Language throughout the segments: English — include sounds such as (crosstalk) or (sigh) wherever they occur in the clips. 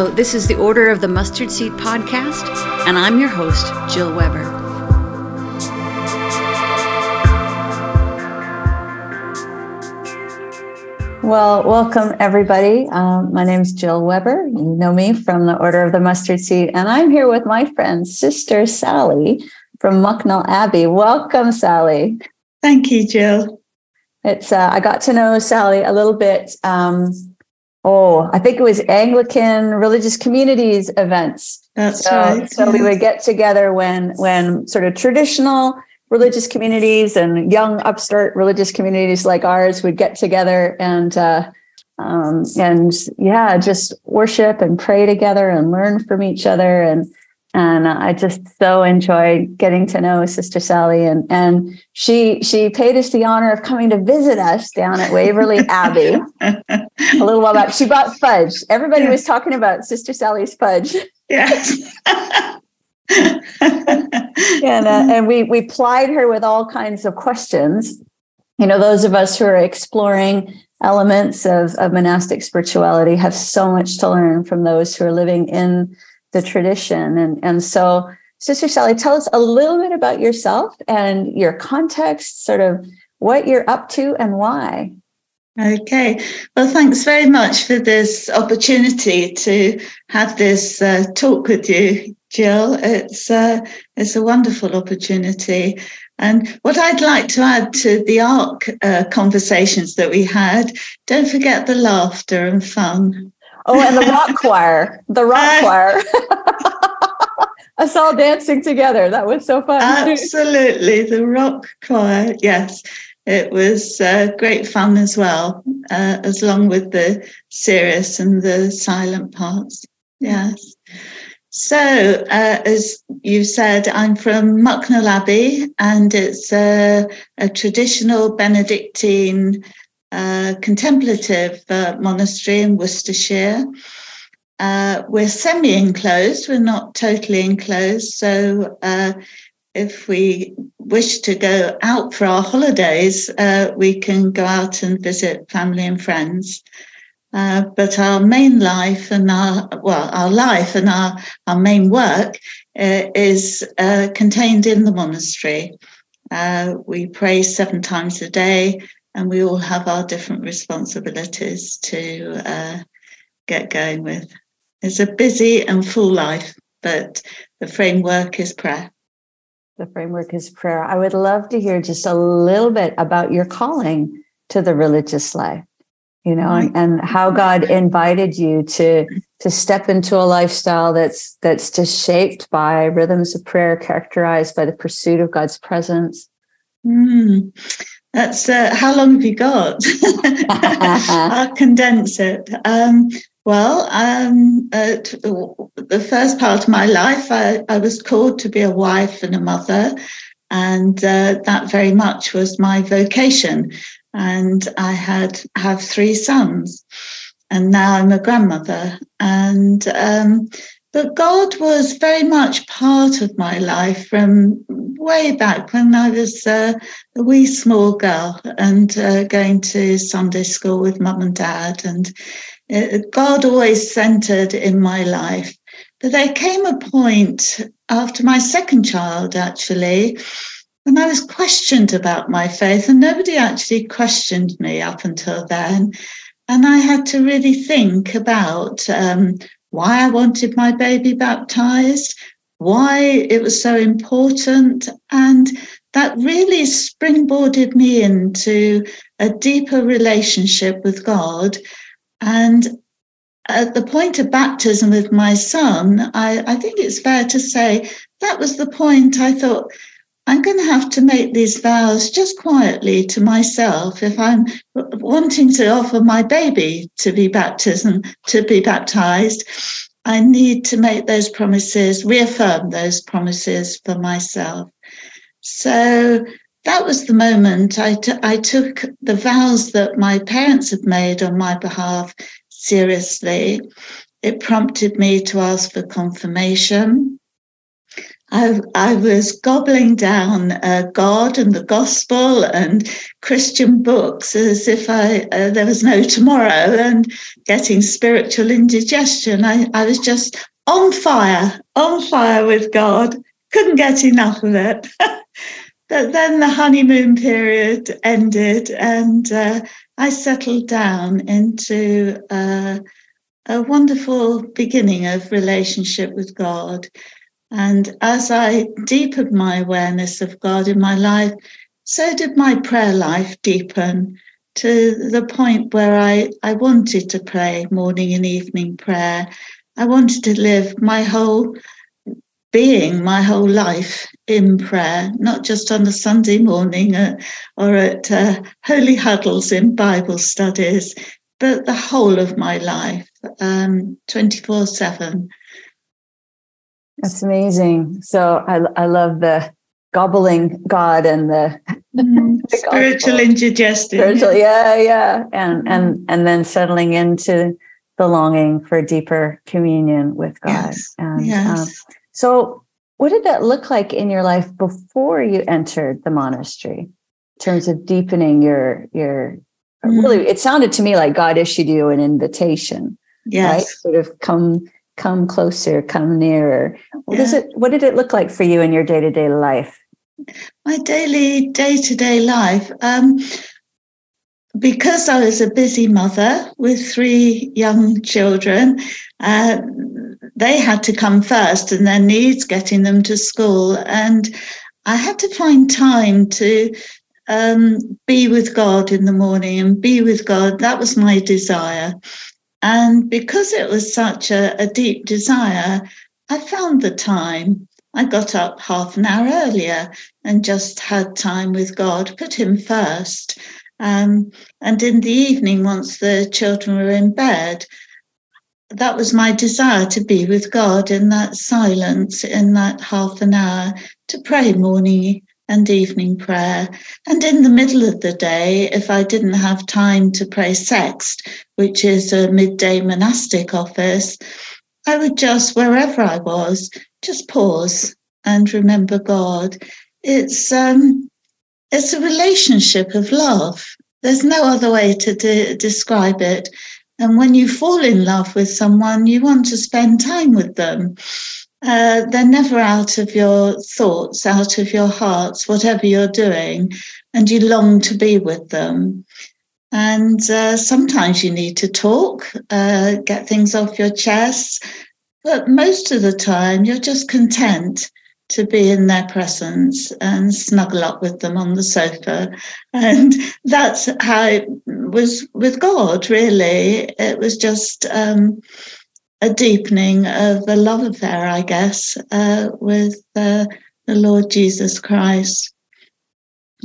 Hello, this is the Order of the Mustard Seed podcast, and I'm your host, Jill Weber. Well, welcome everybody. Um, my name is Jill Weber. You know me from the Order of the Mustard Seed, and I'm here with my friend, Sister Sally from Mucknell Abbey. Welcome, Sally. Thank you, Jill. It's uh, I got to know Sally a little bit. Um, oh, I think it was Anglican religious communities events. That's so, right. So we would get together when when sort of traditional religious communities and young upstart religious communities like ours would get together and uh, um, and yeah, just worship and pray together and learn from each other and and I just so enjoyed getting to know Sister Sally and and she she paid us the honor of coming to visit us down at Waverley (laughs) Abbey a little while back. She bought fudge. Everybody was talking about Sister Sally's fudge. Yes. (laughs) and uh, and we we plied her with all kinds of questions. You know, those of us who are exploring elements of, of monastic spirituality have so much to learn from those who are living in the tradition. And, and so, Sister Sally, tell us a little bit about yourself and your context, sort of what you're up to and why. Okay. Well, thanks very much for this opportunity to have this uh, talk with you, Jill. It's uh, it's a wonderful opportunity. And what I'd like to add to the ARC uh, conversations that we had, don't forget the laughter and fun. Oh, and the rock (laughs) choir, the rock choir. (laughs) Us all dancing together. That was so fun. (laughs) Absolutely. The rock choir. Yes. It was uh, great fun as well, uh, as long with the serious and the silent parts. Yes. So, uh, as you said, I'm from Mucknell Abbey, and it's a, a traditional Benedictine uh, contemplative uh, monastery in Worcestershire. Uh, we're semi enclosed, we're not totally enclosed. So, uh, if we wish to go out for our holidays, uh, we can go out and visit family and friends. But our main life and our well, our life and our our main work is contained in the monastery. we pray seven times a day and we all have our different responsibilities to uh, get going with. It's a busy and full life, but the framework is prayer. The framework is prayer. I would love to hear just a little bit about your calling to the religious life, you know, and, and how God invited you to to step into a lifestyle that's that's just shaped by rhythms of prayer, characterized by the pursuit of God's presence. Mm. That's uh, how long have you got? (laughs) I'll condense it. Um, well, um, the first part of my life, I, I, was called to be a wife and a mother, and uh, that very much was my vocation. And I had have three sons, and now I'm a grandmother. And um, but God was very much part of my life from way back when I was uh, a wee small girl and uh, going to Sunday school with mum and dad. And uh, God always centered in my life. But there came a point after my second child, actually, when I was questioned about my faith, and nobody actually questioned me up until then. And I had to really think about um, why I wanted my baby baptized, why it was so important. And that really springboarded me into a deeper relationship with God. And at the point of baptism with my son, I, I think it's fair to say that was the point I thought, I'm going to have to make these vows just quietly to myself if I'm wanting to offer my baby to be baptism to be baptized. I need to make those promises, reaffirm those promises for myself. So that was the moment I, t- I took the vows that my parents had made on my behalf seriously. It prompted me to ask for confirmation. I, I was gobbling down uh, God and the gospel and Christian books as if I uh, there was no tomorrow and getting spiritual indigestion. I, I was just on fire, on fire with God. Couldn't get enough of it. (laughs) but then the honeymoon period ended and uh, I settled down into uh, a wonderful beginning of relationship with God. And as I deepened my awareness of God in my life, so did my prayer life deepen to the point where I, I wanted to pray morning and evening prayer. I wanted to live my whole being, my whole life in prayer, not just on a Sunday morning uh, or at uh, holy huddles in Bible studies, but the whole of my life, um, 24 7. That's amazing. So I, I love the gobbling God and the, mm, (laughs) the spiritual indigestion. Spiritual, yeah, yeah, and and and then settling into the longing for deeper communion with God. Yes. And yes. Um, so, what did that look like in your life before you entered the monastery? In terms of deepening your your mm. really, it sounded to me like God issued you an invitation. Yes. Right? Sort of come come closer, come nearer. What yeah. does it what did it look like for you in your day-to-day life? My daily day-to-day life. Um, because I was a busy mother with three young children, uh, they had to come first and their needs getting them to school. And I had to find time to um, be with God in the morning and be with God. That was my desire. And because it was such a, a deep desire, I found the time. I got up half an hour earlier and just had time with God, put Him first. Um, and in the evening, once the children were in bed, that was my desire to be with God in that silence, in that half an hour, to pray morning and evening prayer. And in the middle of the day, if I didn't have time to pray sext, which is a midday monastic office, I would just, wherever I was, just pause and remember God. It's um, it's a relationship of love. There's no other way to de- describe it. And when you fall in love with someone, you want to spend time with them. Uh, they're never out of your thoughts, out of your hearts, whatever you're doing, and you long to be with them. And uh, sometimes you need to talk, uh, get things off your chest, but most of the time you're just content to be in their presence and snuggle up with them on the sofa. And that's how it was with God, really. It was just um, a deepening of a love affair, I guess, uh, with uh, the Lord Jesus Christ.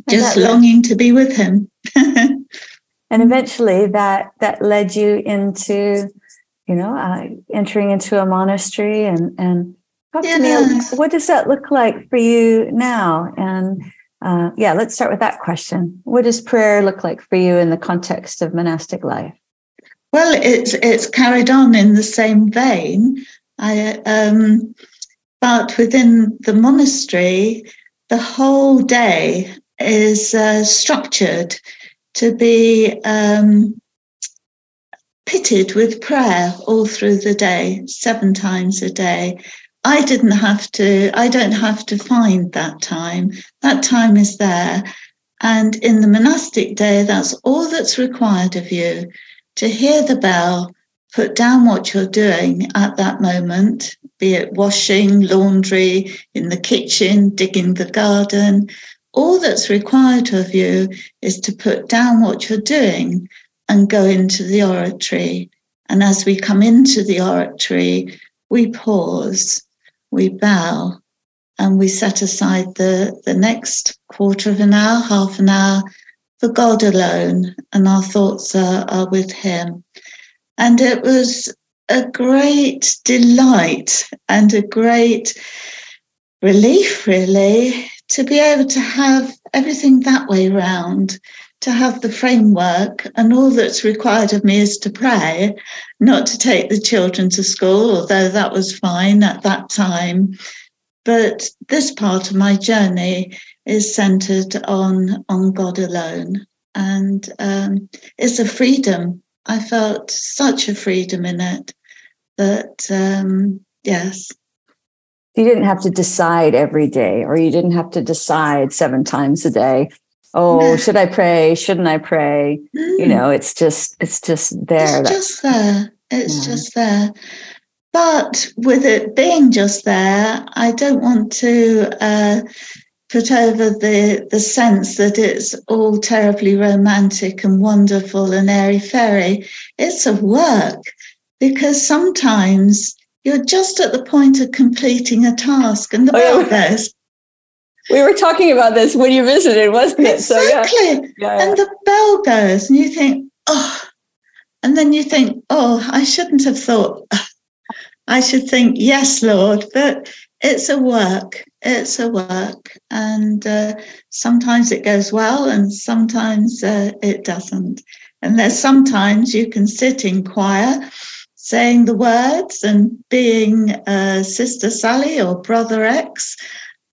Just longing to be with him. (laughs) and eventually that that led you into you know uh, entering into a monastery and and talk yes. to me what does that look like for you now and uh, yeah let's start with that question what does prayer look like for you in the context of monastic life well, it's it's carried on in the same vein. I, um, but within the monastery, the whole day is uh, structured to be um, pitted with prayer all through the day, seven times a day. I didn't have to, I don't have to find that time. That time is there. And in the monastic day, that's all that's required of you to hear the bell, put down what you're doing at that moment, be it washing, laundry, in the kitchen, digging the garden. All that's required of you is to put down what you're doing and go into the oratory. And as we come into the oratory, we pause, we bow, and we set aside the, the next quarter of an hour, half an hour for God alone, and our thoughts are, are with Him. And it was a great delight and a great relief, really, to be able to have everything that way round, to have the framework, and all that's required of me is to pray, not to take the children to school, although that was fine at that time. but this part of my journey is centered on on God alone, and um, it's a freedom. I felt such a freedom in it that um, yes. You didn't have to decide every day, or you didn't have to decide seven times a day. Oh, no. should I pray? Shouldn't I pray? Mm. You know, it's just it's just there. It's just there. It's yeah. just there. But with it being just there, I don't want to uh, put over the, the sense that it's all terribly romantic and wonderful and airy fairy. It's a work because sometimes you're just at the point of completing a task and the bell oh, yeah. goes. (laughs) We were talking about this when you visited, wasn't it? Exactly. So, yeah. Yeah, and the bell goes, and you think, oh, and then you think, oh, I shouldn't have thought I should think, yes, Lord, but it's a work. It's a work. And uh, sometimes it goes well and sometimes uh, it doesn't. And there's sometimes you can sit in choir saying the words and being uh, Sister Sally or Brother X,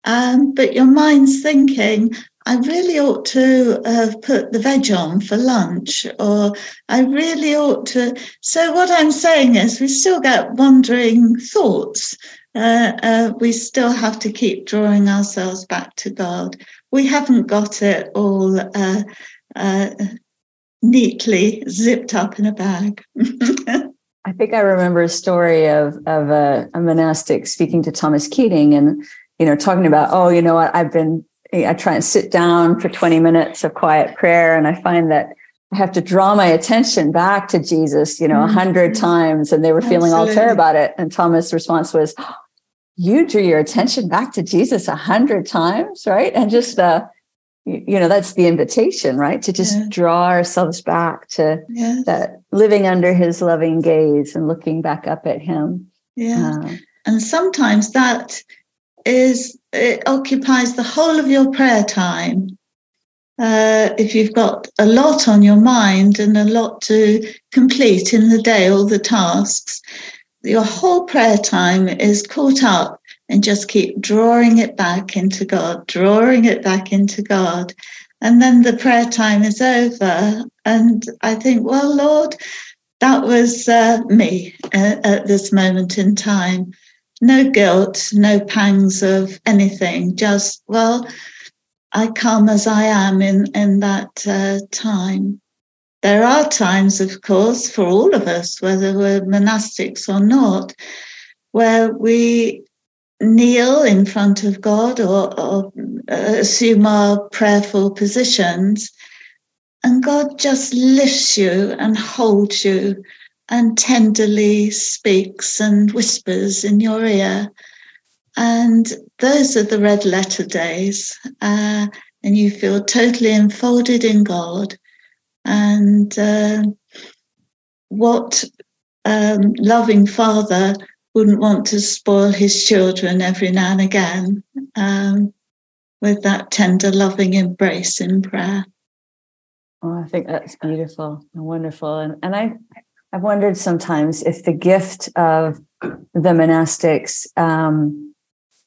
um, but your mind's thinking, I really ought to have put the veg on for lunch, or I really ought to. So, what I'm saying is, we still get wandering thoughts. Uh, uh, we still have to keep drawing ourselves back to God. We haven't got it all uh, uh neatly zipped up in a bag. (laughs) I think I remember a story of of a, a monastic speaking to Thomas Keating and you know talking about oh you know what I've been I try and sit down for 20 minutes of quiet prayer, and I find that I have to draw my attention back to Jesus, you know, a 100 mm-hmm. times, and they were feeling Absolutely. all tear about it. And Thomas' response was, "You drew your attention back to Jesus a hundred times, right?" And just uh, you know, that's the invitation, right? To just yeah. draw ourselves back to yes. that living under His loving gaze and looking back up at Him. Yeah, uh, and sometimes that is it occupies the whole of your prayer time. Uh, if you've got a lot on your mind and a lot to complete in the day, all the tasks, your whole prayer time is caught up and just keep drawing it back into God, drawing it back into God. And then the prayer time is over. And I think, well, Lord, that was uh, me at this moment in time no guilt, no pangs of anything, just, well, I come as I am in, in that uh, time. There are times, of course, for all of us, whether we're monastics or not, where we kneel in front of God or, or uh, assume our prayerful positions, and God just lifts you and holds you and tenderly speaks and whispers in your ear. And those are the red letter days. Uh, and you feel totally enfolded in God. And uh, what um, loving father wouldn't want to spoil his children every now and again um, with that tender, loving embrace in prayer? Oh, I think that's beautiful and wonderful. And, and I, I've wondered sometimes if the gift of the monastics, um,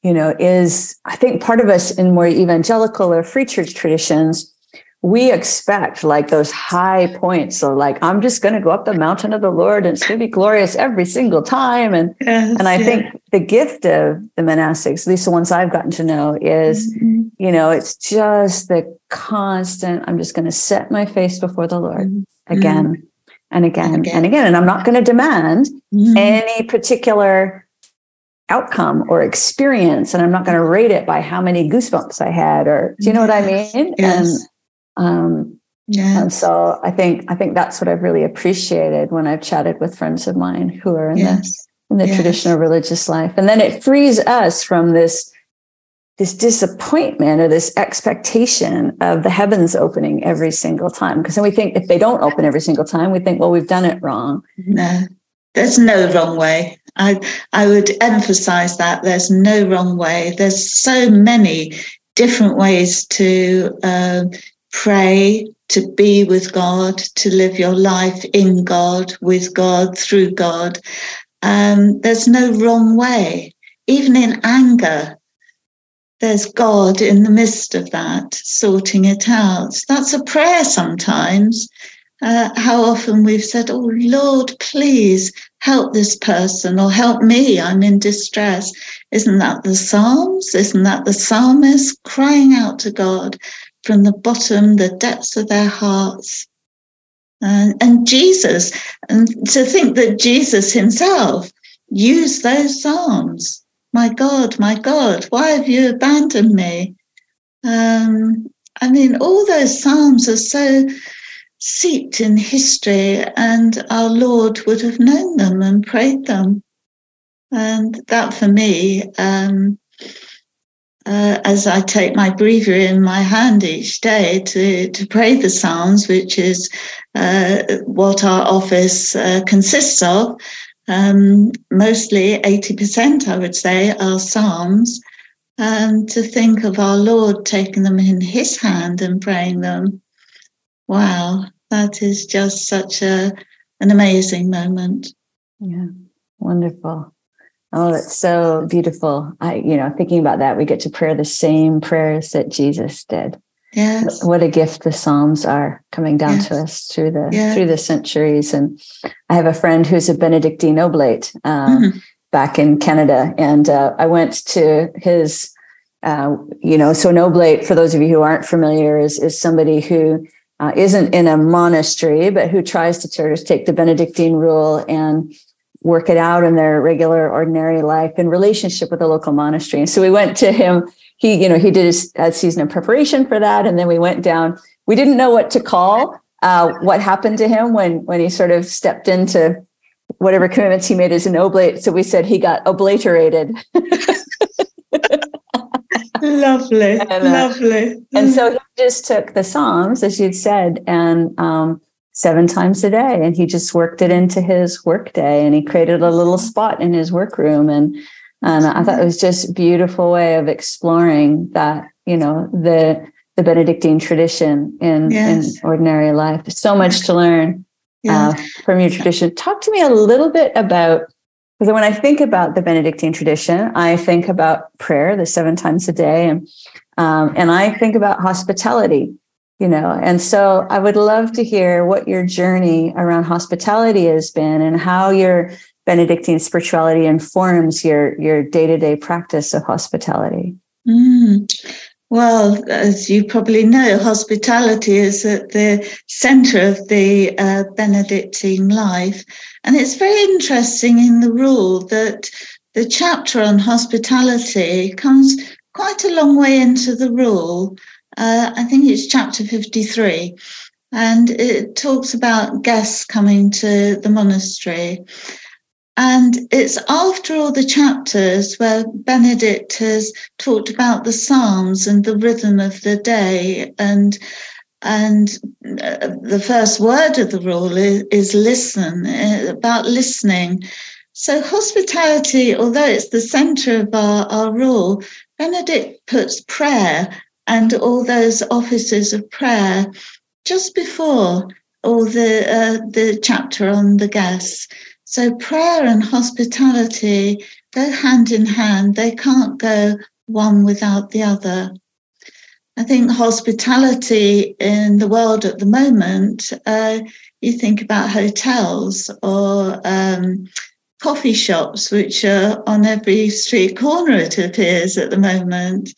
you know, is I think part of us in more evangelical or free church traditions, we expect like those high points. So like, I'm just going to go up the mountain of the Lord and it's going to be glorious every single time. And, yes, and I yeah. think the gift of the monastics, at least the ones I've gotten to know is, mm-hmm. you know, it's just the constant, I'm just going to set my face before the Lord mm-hmm. again and again and again and again. And I'm not going to demand mm-hmm. any particular outcome or experience. And I'm not going to rate it by how many goosebumps I had or do you know what I mean? Yes. And um yes. and so I think I think that's what I've really appreciated when I've chatted with friends of mine who are in yes. the in the traditional religious life. And then it frees us from this this disappointment or this expectation of the heavens opening every single time. Because then we think if they don't open every single time, we think, well, we've done it wrong. No, there's no wrong way. I I would emphasize that there's no wrong way. There's so many different ways to uh, pray, to be with God, to live your life in God, with God, through God. Um, there's no wrong way. Even in anger, there's God in the midst of that, sorting it out. That's a prayer sometimes. Uh, how often we've said, Oh Lord, please help this person or help me, I'm in distress. Isn't that the Psalms? Isn't that the psalmist crying out to God from the bottom, the depths of their hearts? And, and Jesus, and to think that Jesus himself used those Psalms. My God, my God, why have you abandoned me? Um, I mean, all those Psalms are so seeped in history, and our Lord would have known them and prayed them. And that for me, um, uh, as I take my breviary in my hand each day to, to pray the Psalms, which is uh, what our office uh, consists of, um, mostly 80%, I would say, are Psalms. And to think of our Lord taking them in his hand and praying them wow, that is just such a an amazing moment. Yeah, wonderful. Oh, it's so beautiful. I, you know, thinking about that, we get to pray the same prayers that Jesus did. Yes. What a gift the Psalms are coming down yes. to us through the yes. through the centuries. And I have a friend who's a Benedictine Oblate uh, mm-hmm. back in Canada, and uh, I went to his. Uh, you know, so an oblate, for those of you who aren't familiar, is is somebody who uh, isn't in a monastery, but who tries to sort of take the Benedictine rule and work it out in their regular, ordinary life in relationship with the local monastery. And so we went to him. He, you know, he did a season of preparation for that, and then we went down. We didn't know what to call uh, what happened to him when when he sort of stepped into whatever commitments he made as an oblate. So we said he got obliterated. (laughs) lovely, and, uh, lovely. And so he just took the Psalms, as you'd said, and um, seven times a day, and he just worked it into his workday, and he created a little spot in his workroom, and and I thought it was just a beautiful way of exploring that, you know, the the Benedictine tradition in yes. in ordinary life. so much to learn uh, from your tradition. Talk to me a little bit about because when I think about the Benedictine tradition, I think about prayer, the seven times a day, and um, and I think about hospitality, you know. And so I would love to hear what your journey around hospitality has been, and how your Benedictine spirituality informs your your day to day practice of hospitality. Mm. Well, as you probably know, hospitality is at the center of the uh, Benedictine life. And it's very interesting in the rule that the chapter on hospitality comes quite a long way into the rule. Uh, I think it's chapter 53. And it talks about guests coming to the monastery. And it's after all the chapters where Benedict has talked about the Psalms and the rhythm of the day. And, and uh, the first word of the rule is, is listen, uh, about listening. So, hospitality, although it's the center of our, our rule, Benedict puts prayer and all those offices of prayer just before all the, uh, the chapter on the guests. So prayer and hospitality go hand in hand. They can't go one without the other. I think hospitality in the world at the moment, uh, you think about hotels or um, coffee shops, which are on every street corner, it appears at the moment.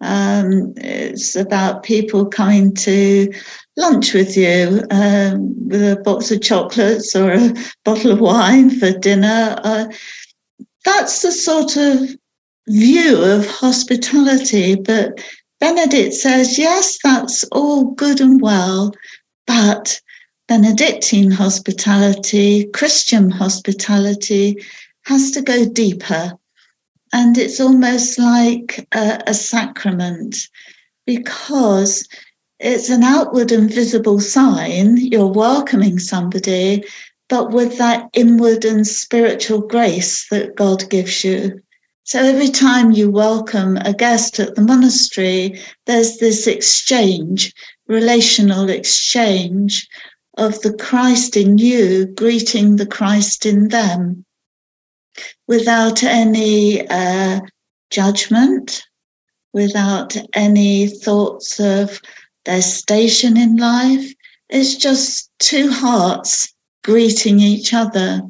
Um, it's about people coming to lunch with you um, with a box of chocolates or a (laughs) bottle of wine for dinner. Uh, that's the sort of view of hospitality. But Benedict says, yes, that's all good and well, but Benedictine hospitality, Christian hospitality, has to go deeper. And it's almost like a, a sacrament because it's an outward and visible sign you're welcoming somebody, but with that inward and spiritual grace that God gives you. So every time you welcome a guest at the monastery, there's this exchange, relational exchange of the Christ in you greeting the Christ in them without any uh, judgment, without any thoughts of their station in life. It's just two hearts greeting each other.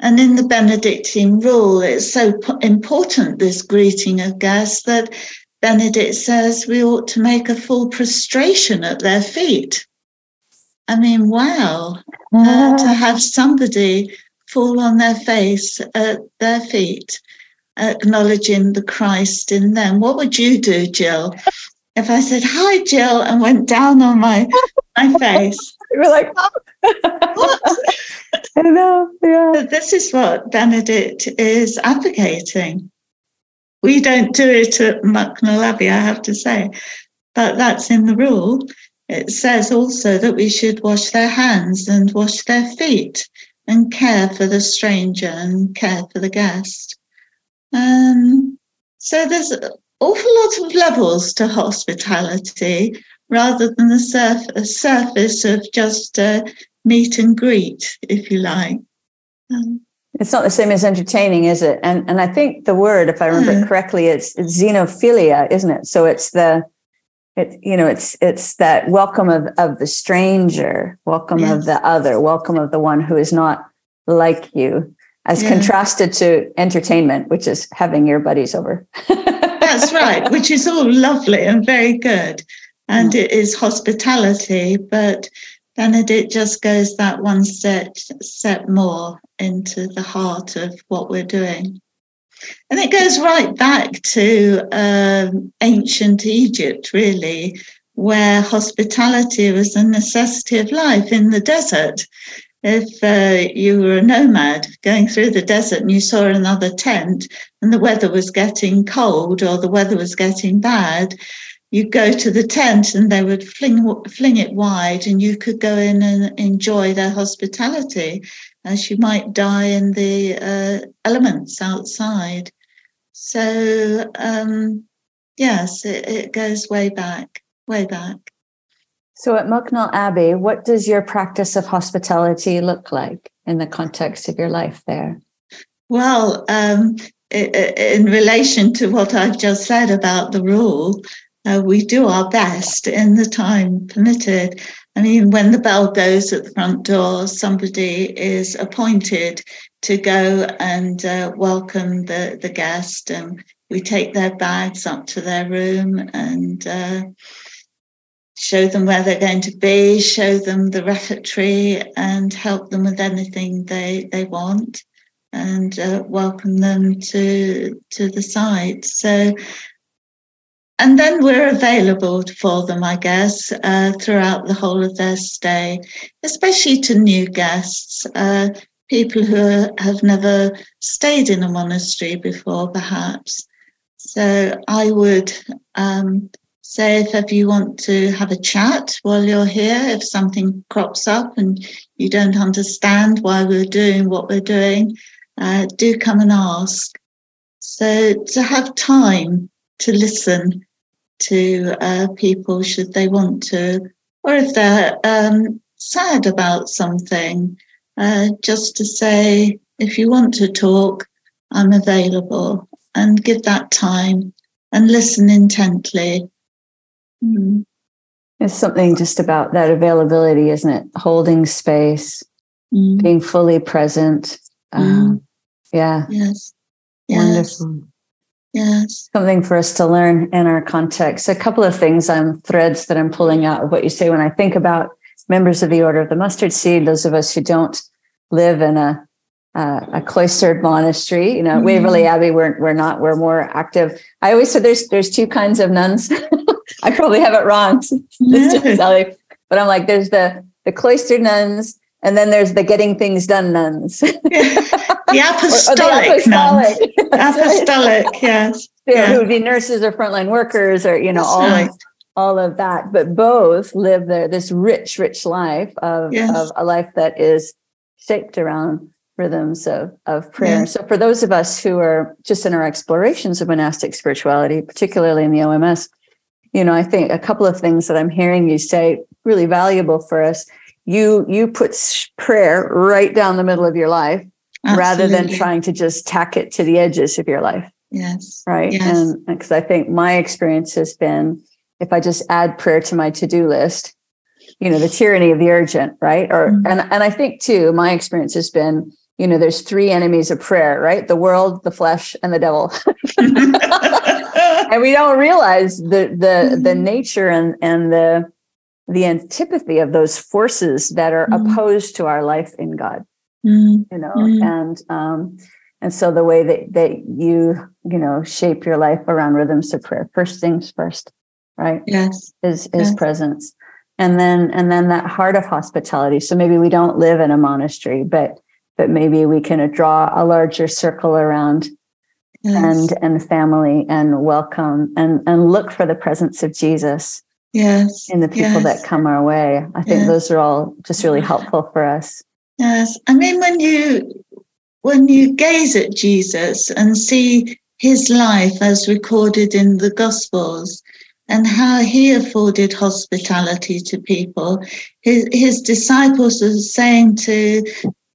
And in the Benedictine rule, it's so important, this greeting of guests, that Benedict says we ought to make a full prostration at their feet. I mean, wow, uh, to have somebody fall on their face at their feet, acknowledging the Christ in them. What would you do, Jill? If I said, Hi, Jill, and went down on my, my face. (laughs) You're like, what? (laughs) I know, yeah. This is what Benedict is advocating. We don't do it at Mucknell Abbey, I have to say, but that's in the rule. It says also that we should wash their hands and wash their feet and care for the stranger and care for the guest. Um, so there's an awful lot of levels to hospitality rather than the surf- surface of just uh, meet and greet, if you like. Um, it's not the same as entertaining, is it? And and I think the word, if I remember yeah. correctly, it's, it's xenophilia, isn't it? So it's the it you know it's it's that welcome of of the stranger, welcome yes. of the other, welcome of the one who is not like you, as yeah. contrasted to entertainment, which is having your buddies over. (laughs) That's right, which is all lovely and very good, and mm. it is hospitality, but Benedict just goes that one step, step more into the heart of what we're doing. And it goes right back to um, ancient Egypt, really, where hospitality was a necessity of life in the desert. If uh, you were a nomad going through the desert and you saw another tent and the weather was getting cold or the weather was getting bad, you'd go to the tent and they would fling fling it wide and you could go in and enjoy their hospitality as you might die in the uh, elements outside. So um, yes it, it, goes way back way back. So at Mucknell Abbey what does your practice of hospitality look like in the context of your life there? Well um, in relation to what I've just said about the rule, uh, we do our best in the time permitted. I mean, when the bell goes at the front door, somebody is appointed to go and uh, welcome the, the guest, and we take their bags up to their room and uh, show them where they're going to be, show them the refectory, and help them with anything they, they want and uh, welcome them to to the site. So and then we're available for them, I guess, uh, throughout the whole of their stay, especially to new guests, uh, people who have never stayed in a monastery before, perhaps. So I would um, say if you want to have a chat while you're here, if something crops up and you don't understand why we're doing what we're doing, uh, do come and ask. So to have time to listen to uh, people should they want to, or if they're um, sad about something, uh, just to say, if you want to talk, I'm available and give that time and listen intently. Mm. It's something just about that availability, isn't it? Holding space, mm. being fully present. Um, yeah. Yes. Wonderful. Yes. Something for us to learn in our context. A couple of things I'm threads that I'm pulling out of what you say when I think about members of the Order of the Mustard Seed, those of us who don't live in a uh, a cloistered monastery. You know, mm-hmm. Waverley Abbey, we're we're not. We're more active. I always said there's there's two kinds of nuns. (laughs) I probably have it wrong, (laughs) but I'm like there's the the cloistered nuns and then there's the getting things done nuns. yeah. (laughs) The apostolic, or, or the apostolic. nuns. apostolic, (laughs) (laughs) yes. Yeah, Who would be nurses or frontline workers or, you know, That's all right. all of that. But both live there, this rich, rich life of, yes. of a life that is shaped around rhythms of, of prayer. Yes. So for those of us who are just in our explorations of monastic spirituality, particularly in the OMS, you know, I think a couple of things that I'm hearing you say really valuable for us you you put prayer right down the middle of your life Absolutely. rather than trying to just tack it to the edges of your life Yes. Right. Yes. And because I think my experience has been if I just add prayer to my to do list, you know, the tyranny of the urgent, right? Or, Mhm. and, and I think too, my experience has been, you know, there's three enemies of prayer, right? The world, the flesh, and the devil. (laughs) (laughs) and we don't realize the the the Mhm. nature and and the the antipathy of those forces that are Mhm. opposed to our life in God Mm, you know Mm. and um and so the way that that you you know shape your life around rhythms of prayer first things first right yes. is is Yes. presence and then and then that heart of hospitality so maybe we don't live in a monastery but but maybe we can draw a larger circle around Yes. and and family and welcome and and look for the presence of jesus yes. And the people yes. that come our way i think Yes. those are all just really helpful for us Yes, I mean when you when you gaze at Jesus and see his life as recorded in the Gospels and how he afforded hospitality to people, his, his disciples are saying to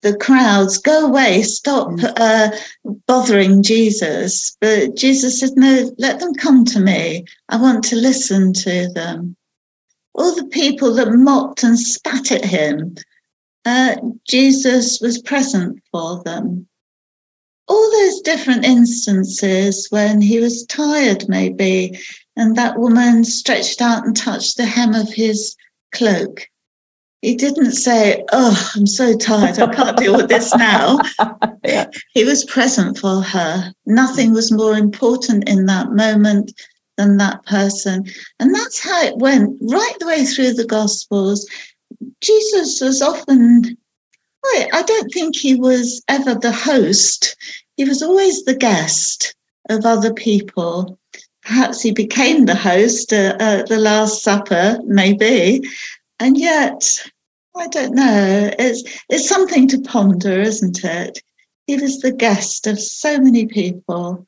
the crowds, "Go away, stop uh, bothering Jesus." But Jesus said, "No, let them come to me. I want to listen to them." All the people that mocked and spat at him uh, Jesus was present for them. All those different instances when he was tired, maybe, and that woman stretched out and touched the hem of his cloak. He didn't say, Oh, I'm so tired, I can't deal with this now. Yeah. (laughs) He was present for her. Nothing was more important in that moment than that person. And that's how it went right the way through the Gospels. Jesus was often, I don't think he was ever the host. He was always the guest of other people. Perhaps he became the host at, at the Last Supper, maybe. And yet, I don't know. It's, it's something to ponder, isn't it? He was the guest of so many people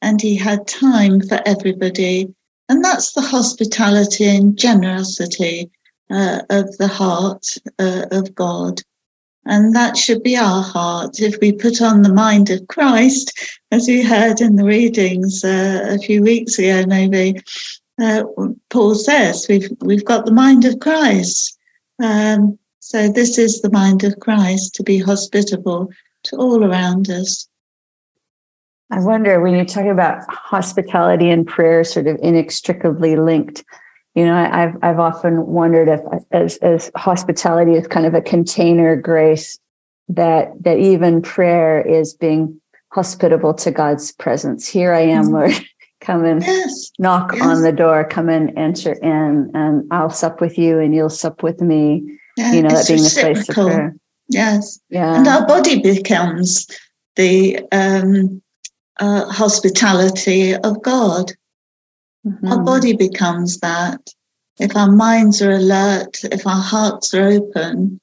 and he had time for everybody. And that's the hospitality and generosity uh, of the heart uh, of God. And that should be our heart. If we put on the mind of Christ, as we heard in the readings uh, a few weeks ago, maybe, uh, Paul says we've, we've got the mind of Christ. Um, so this is the mind of Christ to be hospitable to all around us. I wonder when you talk about hospitality and prayer sort of inextricably linked, you know, I've I've often wondered if as as hospitality is kind of a container grace that that even prayer is being hospitable to God's presence. Here I am, Mhm. Lord. (laughs) Come and Yes, knock Yes. on the door, come and enter in, and I'll sup with you and you'll sup with me. Yeah, You know, that it's being the place of reciprocal. prayer. Yes. Yeah. and our body becomes the um, uh, hospitality of God. Our Mhm. body becomes that. If our minds are alert, if our hearts are open,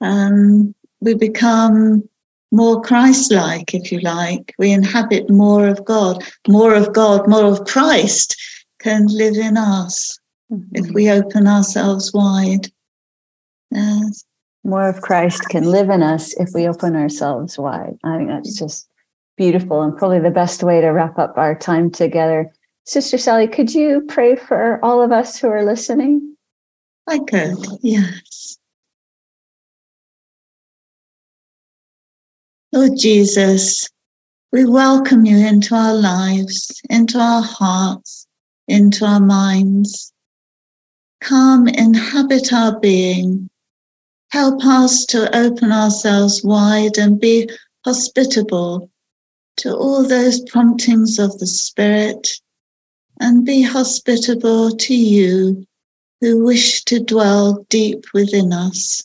um, we become more Christ like, if you like. We inhabit more of God. More of God, more of Christ can live in us if Mhm. we open ourselves wide. Yes. more of Christ can live in us if we open ourselves wide. I think that's just beautiful and probably the best way to wrap up our time together. Sister Sally, could you pray for all of us who are listening? I could, yes. Lord Jesus, we welcome you into our lives, into our hearts, into our minds. Come, inhabit our being. Help us to open ourselves wide and be hospitable to all those promptings of the Spirit and be hospitable to you who wish to dwell deep within us.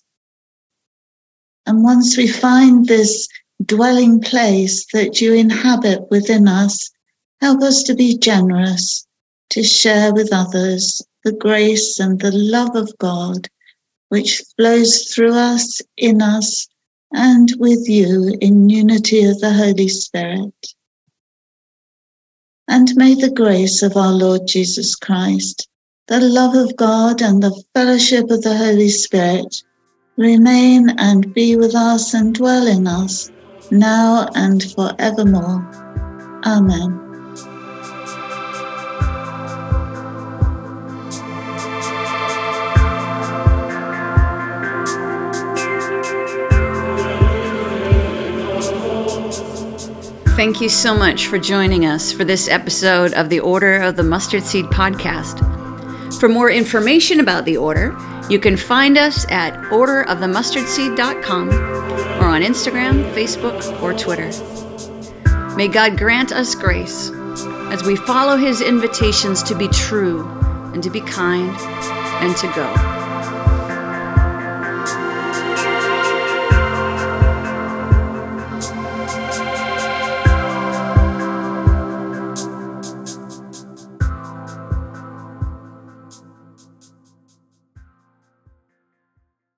And once we find this dwelling place that you inhabit within us, help us to be generous, to share with others the grace and the love of God, which flows through us, in us, and with you in unity of the Holy Spirit. And may the grace of our Lord Jesus Christ, the love of God, and the fellowship of the Holy Spirit remain and be with us and dwell in us now and forevermore. Amen. Thank you so much for joining us for this episode of the Order of the Mustard Seed podcast. For more information about the Order, you can find us at orderofthemustardseed.com or on Instagram, Facebook, or Twitter. May God grant us grace as we follow His invitations to be true and to be kind and to go.